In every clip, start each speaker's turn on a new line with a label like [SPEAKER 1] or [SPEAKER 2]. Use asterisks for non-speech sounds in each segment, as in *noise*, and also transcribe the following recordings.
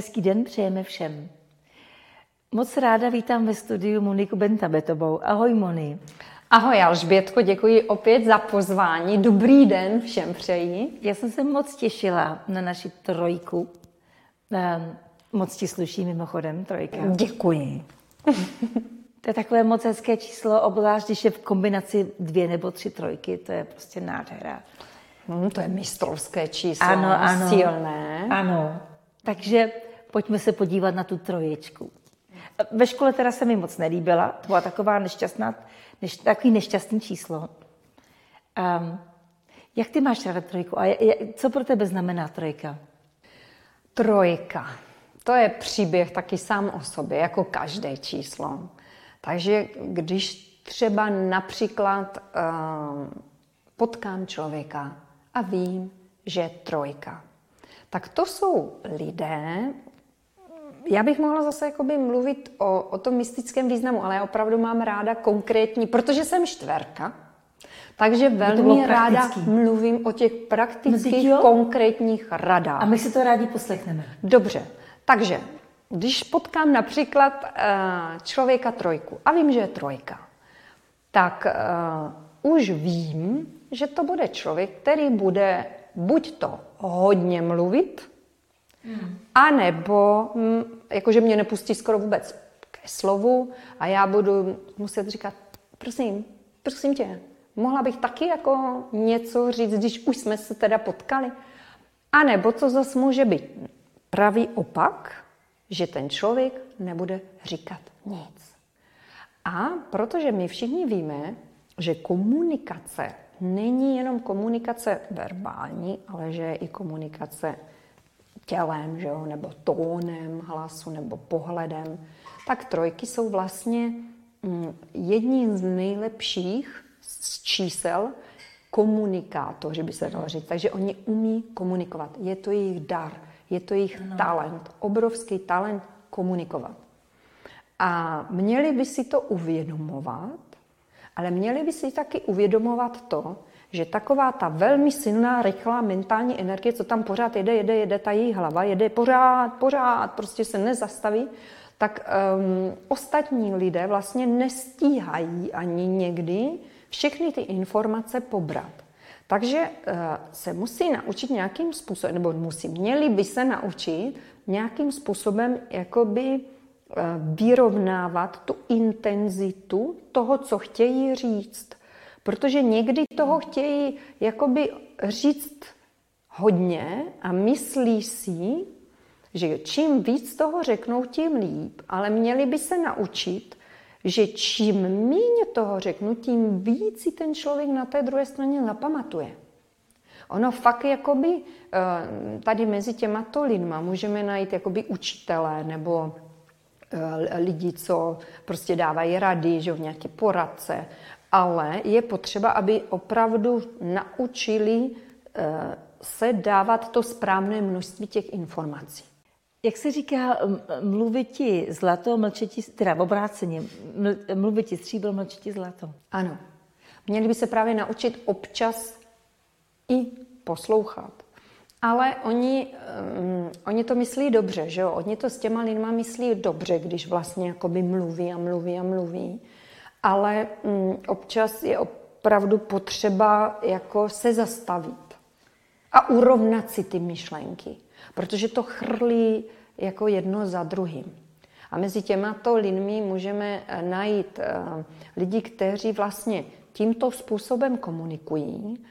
[SPEAKER 1] Hezký den přejeme všem. Moc ráda vítám ve studiu Moniku Bentabetovou. Ahoj Moni.
[SPEAKER 2] Ahoj Alžbětko, děkuji opět za pozvání. Dobrý den všem přeji.
[SPEAKER 1] Já jsem se moc těšila na naši trojku. Ehm, moc ti sluší mimochodem trojka.
[SPEAKER 2] Děkuji.
[SPEAKER 1] To je takové moc hezké číslo, obzvlášť když je v kombinaci dvě nebo tři trojky, to je prostě nádhera.
[SPEAKER 2] Hmm, to je mistrovské číslo,
[SPEAKER 1] Ano, ano.
[SPEAKER 2] silné.
[SPEAKER 1] Ano. Takže pojďme se podívat na tu trojičku. Ve škole teda se mi moc nelíbila, to byla taková nešťastná, neš, takový nešťastný číslo. Um, jak ty máš ráda trojku a je, je, co pro tebe znamená trojka?
[SPEAKER 2] Trojka. To je příběh taky sám o sobě, jako každé číslo. Takže když třeba například uh, potkám člověka a vím, že je trojka, tak to jsou lidé, já bych mohla zase jakoby mluvit o, o tom mystickém významu, ale já opravdu mám ráda konkrétní, protože jsem čtverka, takže velmi ráda mluvím o těch praktických, no, konkrétních radách.
[SPEAKER 1] A my si to rádi poslechneme.
[SPEAKER 2] Dobře, takže když potkám například uh, člověka trojku a vím, že je trojka, tak uh, už vím, že to bude člověk, který bude buď to hodně mluvit, hmm. anebo hm, jakože mě nepustí skoro vůbec ke slovu a já budu muset říkat, prosím, prosím tě, mohla bych taky jako něco říct, když už jsme se teda potkali? A nebo co zase může být? Pravý opak, že ten člověk nebude říkat nic. A protože my všichni víme, že komunikace není jenom komunikace verbální, ale že je i komunikace tělem, že jo, nebo tónem hlasu, nebo pohledem, tak trojky jsou vlastně mm, jedním z nejlepších z čísel komunikátoři, by se dalo říct. Takže oni umí komunikovat. Je to jejich dar, je to jejich no. talent, obrovský talent komunikovat. A měli by si to uvědomovat, ale měli by si taky uvědomovat to, že taková ta velmi silná, rychlá mentální energie, co tam pořád jede, jede, jede ta její hlava, jede pořád, pořád, prostě se nezastaví, tak um, ostatní lidé vlastně nestíhají ani někdy všechny ty informace pobrat. Takže uh, se musí naučit nějakým způsobem, nebo musí, měli by se naučit nějakým způsobem jakoby uh, vyrovnávat tu intenzitu toho, co chtějí říct. Protože někdy toho chtějí jakoby říct hodně a myslí si, že čím víc toho řeknou, tím líp, ale měli by se naučit, že čím méně toho řeknu, tím víc si ten člověk na té druhé straně zapamatuje. Ono fakt jakoby eh, tady mezi těma to lidma můžeme najít jakoby učitele nebo eh, lidi, co prostě dávají rady, že v nějaké poradce, ale je potřeba, aby opravdu naučili eh, se dávat to správné množství těch informací.
[SPEAKER 1] Jak se říká, mluvit ti zlato, mlčet ti, teda obráceně, mluvit ti stříbro, mlčet ti zlato.
[SPEAKER 2] Ano. Měli by se právě naučit občas i poslouchat. Ale oni, um, oni to myslí dobře, že jo? Oni to s těma lidma myslí dobře, když vlastně jakoby mluví a mluví a mluví ale mm, občas je opravdu potřeba jako se zastavit a urovnat si ty myšlenky, protože to chrlí jako jedno za druhým. A mezi těmato lidmi můžeme eh, najít uh, lidi, kteří vlastně tímto způsobem komunikují,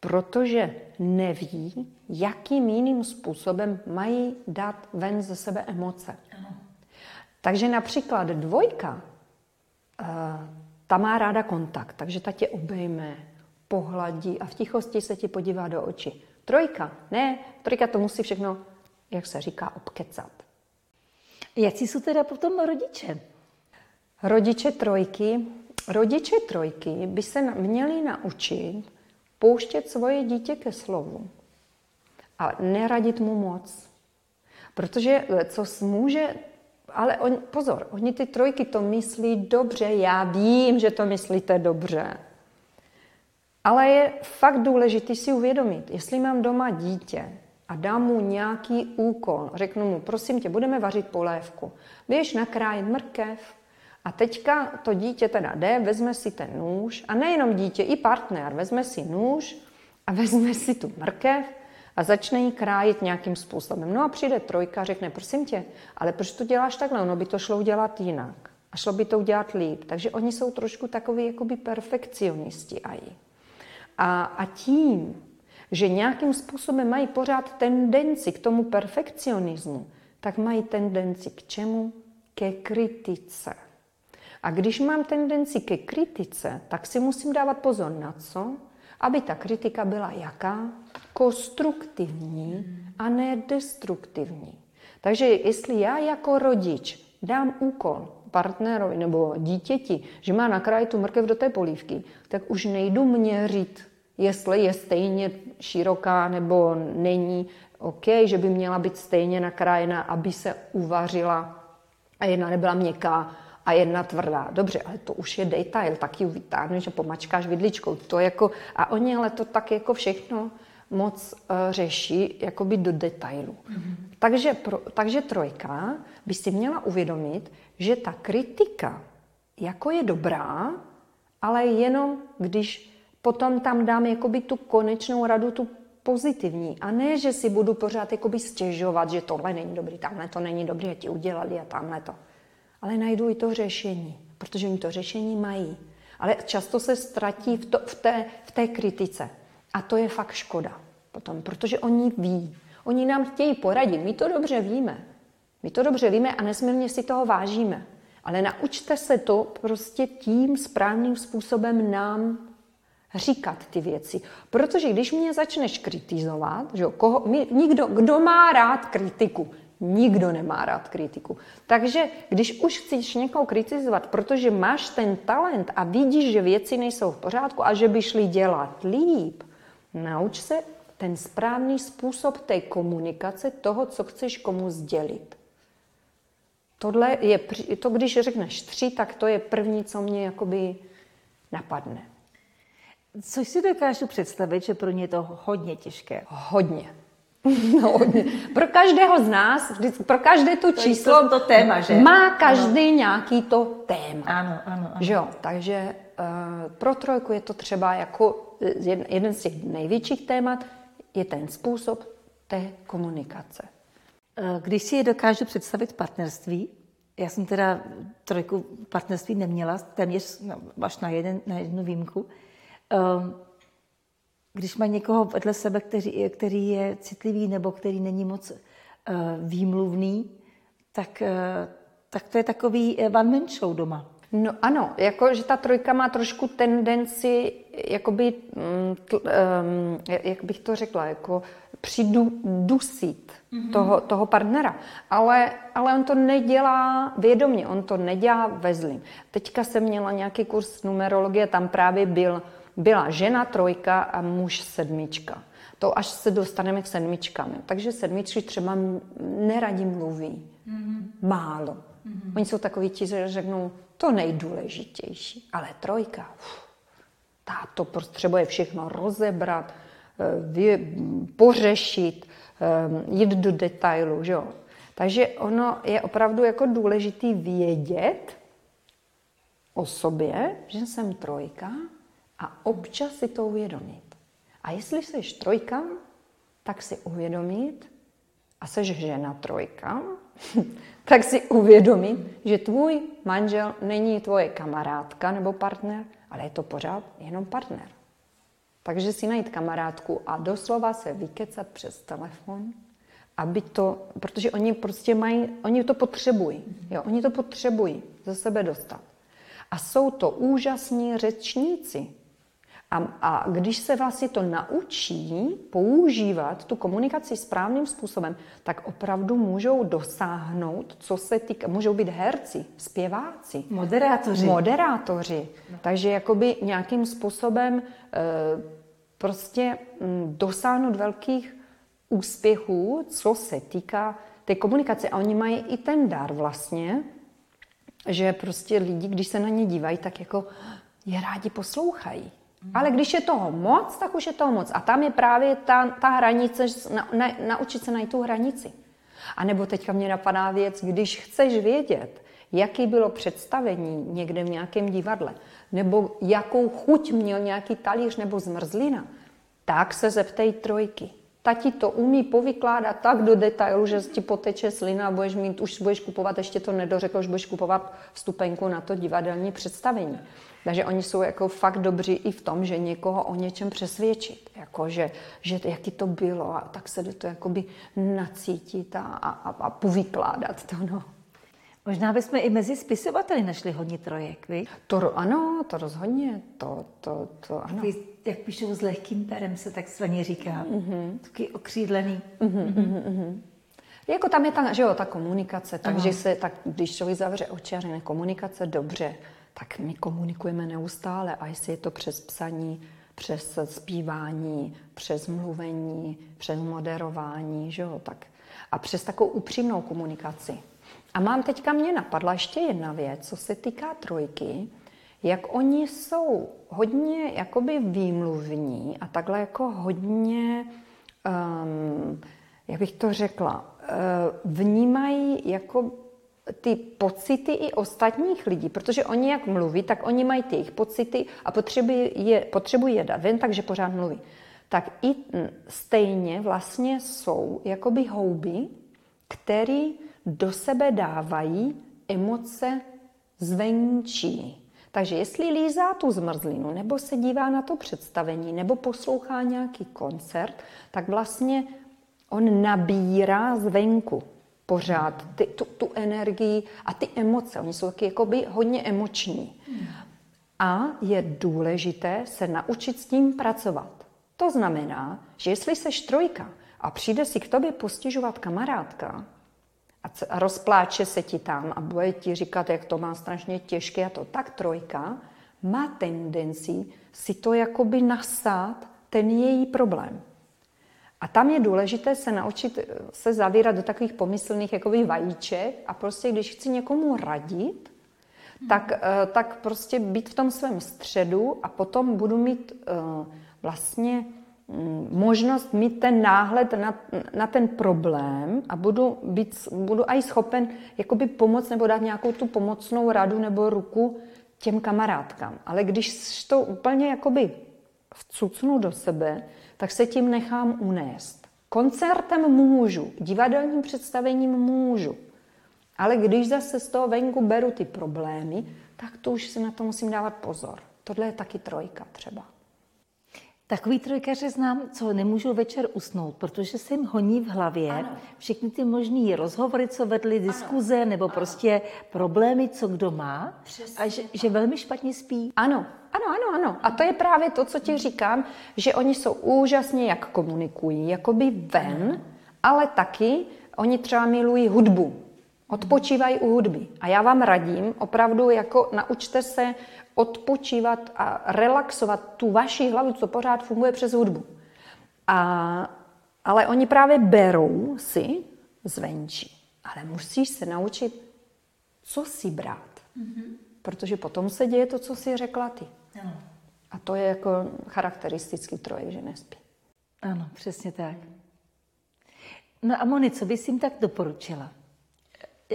[SPEAKER 2] protože neví, jakým jiným způsobem mají dát ven ze sebe emoce. Takže například dvojka ta má ráda kontakt, takže ta tě obejme, pohladí a v tichosti se ti podívá do očí. Trojka, ne, trojka to musí všechno, jak se říká, obkecat.
[SPEAKER 1] Jak jsou teda potom rodiče?
[SPEAKER 2] Rodiče trojky, rodiče trojky by se měli naučit pouštět svoje dítě ke slovu a neradit mu moc. Protože co může ale on, pozor, oni ty trojky to myslí dobře, já vím, že to myslíte dobře. Ale je fakt důležité si uvědomit, jestli mám doma dítě a dám mu nějaký úkol. Řeknu mu, prosím tě, budeme vařit polévku. Běž nakrájet mrkev, a teďka to dítě teda jde, vezme si ten nůž, a nejenom dítě, i partner, vezme si nůž a vezme si tu mrkev a začne ji krájit nějakým způsobem. No a přijde trojka a řekne, prosím tě, ale proč to děláš takhle? Ono by to šlo udělat jinak. A šlo by to udělat líp. Takže oni jsou trošku takový jakoby perfekcionisti aj. A, a tím, že nějakým způsobem mají pořád tendenci k tomu perfekcionismu, tak mají tendenci k čemu? Ke kritice. A když mám tendenci ke kritice, tak si musím dávat pozor na co? Aby ta kritika byla jaká? Konstruktivní a ne destruktivní. Takže jestli já jako rodič dám úkol partnerovi nebo dítěti, že má nakrájet tu mrkev do té polívky, tak už nejdu měřit, jestli je stejně široká nebo není. OK, že by měla být stejně nakrájena, aby se uvařila a jedna nebyla měkká a jedna tvrdá. Dobře, ale to už je detail, taky ji vytáhneš a pomačkáš vidličkou. To jako, a oni ale to tak jako všechno moc uh, řeší jakoby do detailu. Mm-hmm. Takže, pro, takže trojka by si měla uvědomit, že ta kritika jako je dobrá, ale jenom když potom tam dám jakoby tu konečnou radu, tu pozitivní. A ne, že si budu pořád jakoby stěžovat, že tohle není dobrý, tamhle to není dobrý, a ti udělali a tamhle to ale najdu i to řešení, protože oni to řešení mají. Ale často se ztratí v, to, v, té, v té kritice. A to je fakt škoda potom, protože oni ví. Oni nám chtějí poradit, my to dobře víme. My to dobře víme a nesmírně si toho vážíme. Ale naučte se to prostě tím správným způsobem nám říkat ty věci. Protože když mě začneš kritizovat, že koho, my, nikdo, kdo má rád kritiku, Nikdo nemá rád kritiku. Takže když už chceš někoho kritizovat, protože máš ten talent a vidíš, že věci nejsou v pořádku a že by šli dělat líp, nauč se ten správný způsob té komunikace toho, co chceš komu sdělit. Tohle je, to když řekneš tři, tak to je první, co mě jakoby napadne.
[SPEAKER 1] Což si dokážu představit, že pro ně je to hodně těžké.
[SPEAKER 2] Hodně. *laughs* No, pro každého z nás, pro každé to číslo
[SPEAKER 1] to, to téma, že?
[SPEAKER 2] má každý ano. nějaký to téma.
[SPEAKER 1] Ano, ano, ano.
[SPEAKER 2] Že jo? Takže uh, pro trojku je to třeba jako jeden, jeden z těch největších témat je ten způsob té komunikace.
[SPEAKER 1] Eh, když si je dokážu představit partnerství, já jsem teda trojku partnerství neměla, téměř no, až na, jeden, na jednu výjimku, um, když má někoho vedle sebe, který, který je citlivý nebo který není moc uh, výmluvný, tak, uh, tak to je takový eh, one man show doma.
[SPEAKER 2] No ano, jako, že ta trojka má trošku tendenci, jakoby, mm, tl, um, jak bych to řekla, jako přidusit mm-hmm. toho, toho partnera. Ale, ale on to nedělá vědomě, on to nedělá ve zlým. Teďka jsem měla nějaký kurz numerologie, tam právě byl byla žena trojka a muž sedmička. To až se dostaneme k sedmičkám. Takže sedmičky třeba neradi mluví. Mm-hmm. Málo. Mm-hmm. Oni jsou takový ti, že řeknou to nejdůležitější. Ale trojka, uf, ta to potřebuje všechno rozebrat, eh, pořešit, eh, jít do detailu. Že jo? Takže ono je opravdu jako důležitý vědět o sobě, že jsem trojka, a občas si to uvědomit. A jestli jsi trojka, tak si uvědomit, a jsi žena trojka, *laughs* tak si uvědomit, že tvůj manžel není tvoje kamarádka nebo partner, ale je to pořád jenom partner. Takže si najít kamarádku a doslova se vykecat přes telefon, aby to, protože oni prostě mají, oni to potřebují, jo, oni to potřebují ze sebe dostat. A jsou to úžasní řečníci, a, a když se vlastně to naučí používat tu komunikaci správným způsobem, tak opravdu můžou dosáhnout, co se týká, můžou být herci, zpěváci.
[SPEAKER 1] Moderátoři.
[SPEAKER 2] Moderátoři. Takže jakoby nějakým způsobem e, prostě m, mm, dosáhnout velkých úspěchů, co se týká té komunikace. A oni mají i ten dar vlastně, že prostě lidi, když se na ně dívají, tak jako je rádi poslouchají. Ale když je toho moc, tak už je toho moc. A tam je právě ta, ta hranice, na, na, naučit se najít tu hranici. A nebo teďka mě napadá věc, když chceš vědět, jaký bylo představení někde v nějakém divadle, nebo jakou chuť měl nějaký talíř nebo zmrzlina, tak se zeptej trojky. Ta ti to umí povykládat tak do detailu, že ti poteče slina a budeš mít, už budeš kupovat, ještě to nedořekl, už budeš kupovat vstupenku na to divadelní představení. Takže oni jsou jako fakt dobří i v tom, že někoho o něčem přesvědčit. Jako, že, že jaký to bylo a tak se do to jakoby nacítit a, a, a povykládat to. No.
[SPEAKER 1] Možná bychom i mezi spisovateli našli hodně trojek, vy?
[SPEAKER 2] To ano, to rozhodně, to, to, to ano.
[SPEAKER 1] Vy, jak píšou s lehkým perem, se tak svaně říká. Mm-hmm. Taky okřídlený. Mm-hmm.
[SPEAKER 2] Mm-hmm. Jako tam je ta, že jo, ta komunikace, takže se, tak, když člověk zavře oči a řekne komunikace dobře, tak my komunikujeme neustále a jestli je to přes psaní, přes zpívání, přes mluvení, přes moderování, že jo, tak a přes takovou upřímnou komunikaci. A mám teďka mě napadla ještě jedna věc, co se týká trojky, jak oni jsou hodně jakoby výmluvní a takhle jako hodně, um, jak bych to řekla, uh, vnímají jako ty pocity i ostatních lidí, protože oni jak mluví, tak oni mají ty jejich pocity a potřebují je, potřebují je dát ven, takže pořád mluví. Tak i stejně vlastně jsou jakoby houby, který do sebe dávají emoce zvenčí. Takže jestli lízá tu zmrzlinu, nebo se dívá na to představení, nebo poslouchá nějaký koncert, tak vlastně on nabírá zvenku pořád ty, tu, tu energii a ty emoce. Oni jsou taky hodně emoční. A je důležité se naučit s tím pracovat. To znamená, že jestli seš trojka a přijde si k tobě postižovat kamarádka a rozpláče se ti tam a bude ti říkat, jak to má strašně těžké a to, tak trojka má tendenci si to jakoby nasát ten její problém. A tam je důležité se naučit eh, se zavírat do takových pomyslných jakoby vajíček a prostě, když chci někomu radit, tak, eh, tak prostě být v tom svém středu a potom budu mít uh, vlastně možnost mít ten náhled na, na ten problém a budu, být, budu i schopen jakoby pomoct nebo dát nějakou tu pomocnou radu nebo ruku těm kamarádkám. Ale když to úplně jakoby vcucnu do sebe, tak se tím nechám unést. Koncertem můžu, divadelním představením můžu, ale když zase z toho venku beru ty problémy, tak to už si na to musím dávat pozor. Tohle je taky trojka třeba.
[SPEAKER 1] Takový trojkaře znám, co nemůžou večer usnout, protože se jim honí v hlavě ano. všechny ty možný rozhovory, co vedly, diskuze ano. nebo ano. prostě problémy, co kdo má Přesně. a že, že velmi špatně spí.
[SPEAKER 2] Ano, ano, ano, ano. A to je právě to, co ti říkám, že oni jsou úžasně, jak komunikují, jakoby ven, ale taky oni třeba milují hudbu. Odpočívají u hudby. A já vám radím, opravdu jako naučte se odpočívat a relaxovat tu vaši hlavu, co pořád funguje přes hudbu. A, ale oni právě berou si zvenčí. Ale musíš se naučit, co si brát. Mm-hmm. Protože potom se děje to, co si řekla ty. Ano. A to je jako charakteristický trojek, že nespí.
[SPEAKER 1] Ano, přesně tak. No a Moni, co bys jim tak doporučila?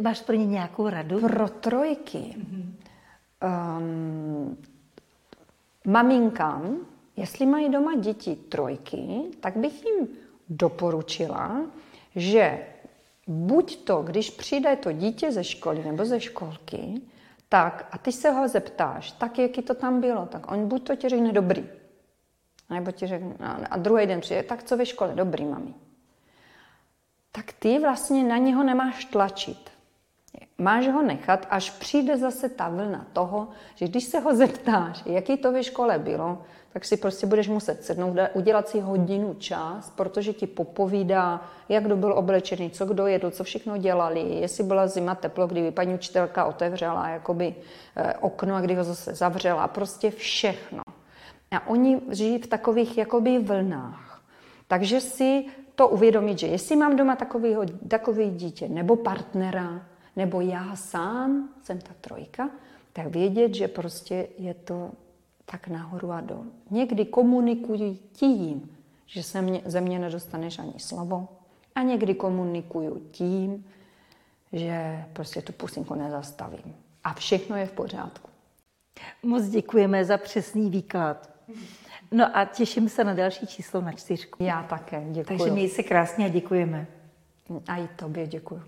[SPEAKER 1] Máš pro ně nějakou radu?
[SPEAKER 2] Pro trojky. Mm-hmm. Um, maminkám, jestli mají doma děti trojky, tak bych jim doporučila, že buď to, když přijde to dítě ze školy nebo ze školky, tak a ty se ho zeptáš, tak jaký to tam bylo, tak on buď to ti řekne dobrý, nebo ti řekne, a druhý den přijde, tak co ve škole, dobrý, mami. Tak ty vlastně na něho nemáš tlačit. Máš ho nechat, až přijde zase ta vlna toho, že když se ho zeptáš, jaký to ve škole bylo, tak si prostě budeš muset sednout, udělat si hodinu čas, protože ti popovídá, jak kdo byl oblečený, co kdo jedl, co všechno dělali, jestli byla zima teplo, kdy paní učitelka otevřela jakoby eh, okno a kdy ho zase zavřela, prostě všechno. A oni žijí v takových jakoby vlnách. Takže si to uvědomit, že jestli mám doma takovýho, takový dítě nebo partnera, nebo já sám jsem ta trojka, tak vědět, že prostě je to tak nahoru a dolů. Někdy komunikuji tím, že se mě, ze mě nedostaneš ani slovo, a někdy komunikuju tím, že prostě tu pusinku nezastavím. A všechno je v pořádku.
[SPEAKER 1] Moc děkujeme za přesný výklad. No a těším se na další číslo na čtyřku.
[SPEAKER 2] Já také děkuji.
[SPEAKER 1] Takže měj se krásně a děkujeme.
[SPEAKER 2] A i tobě děkuji.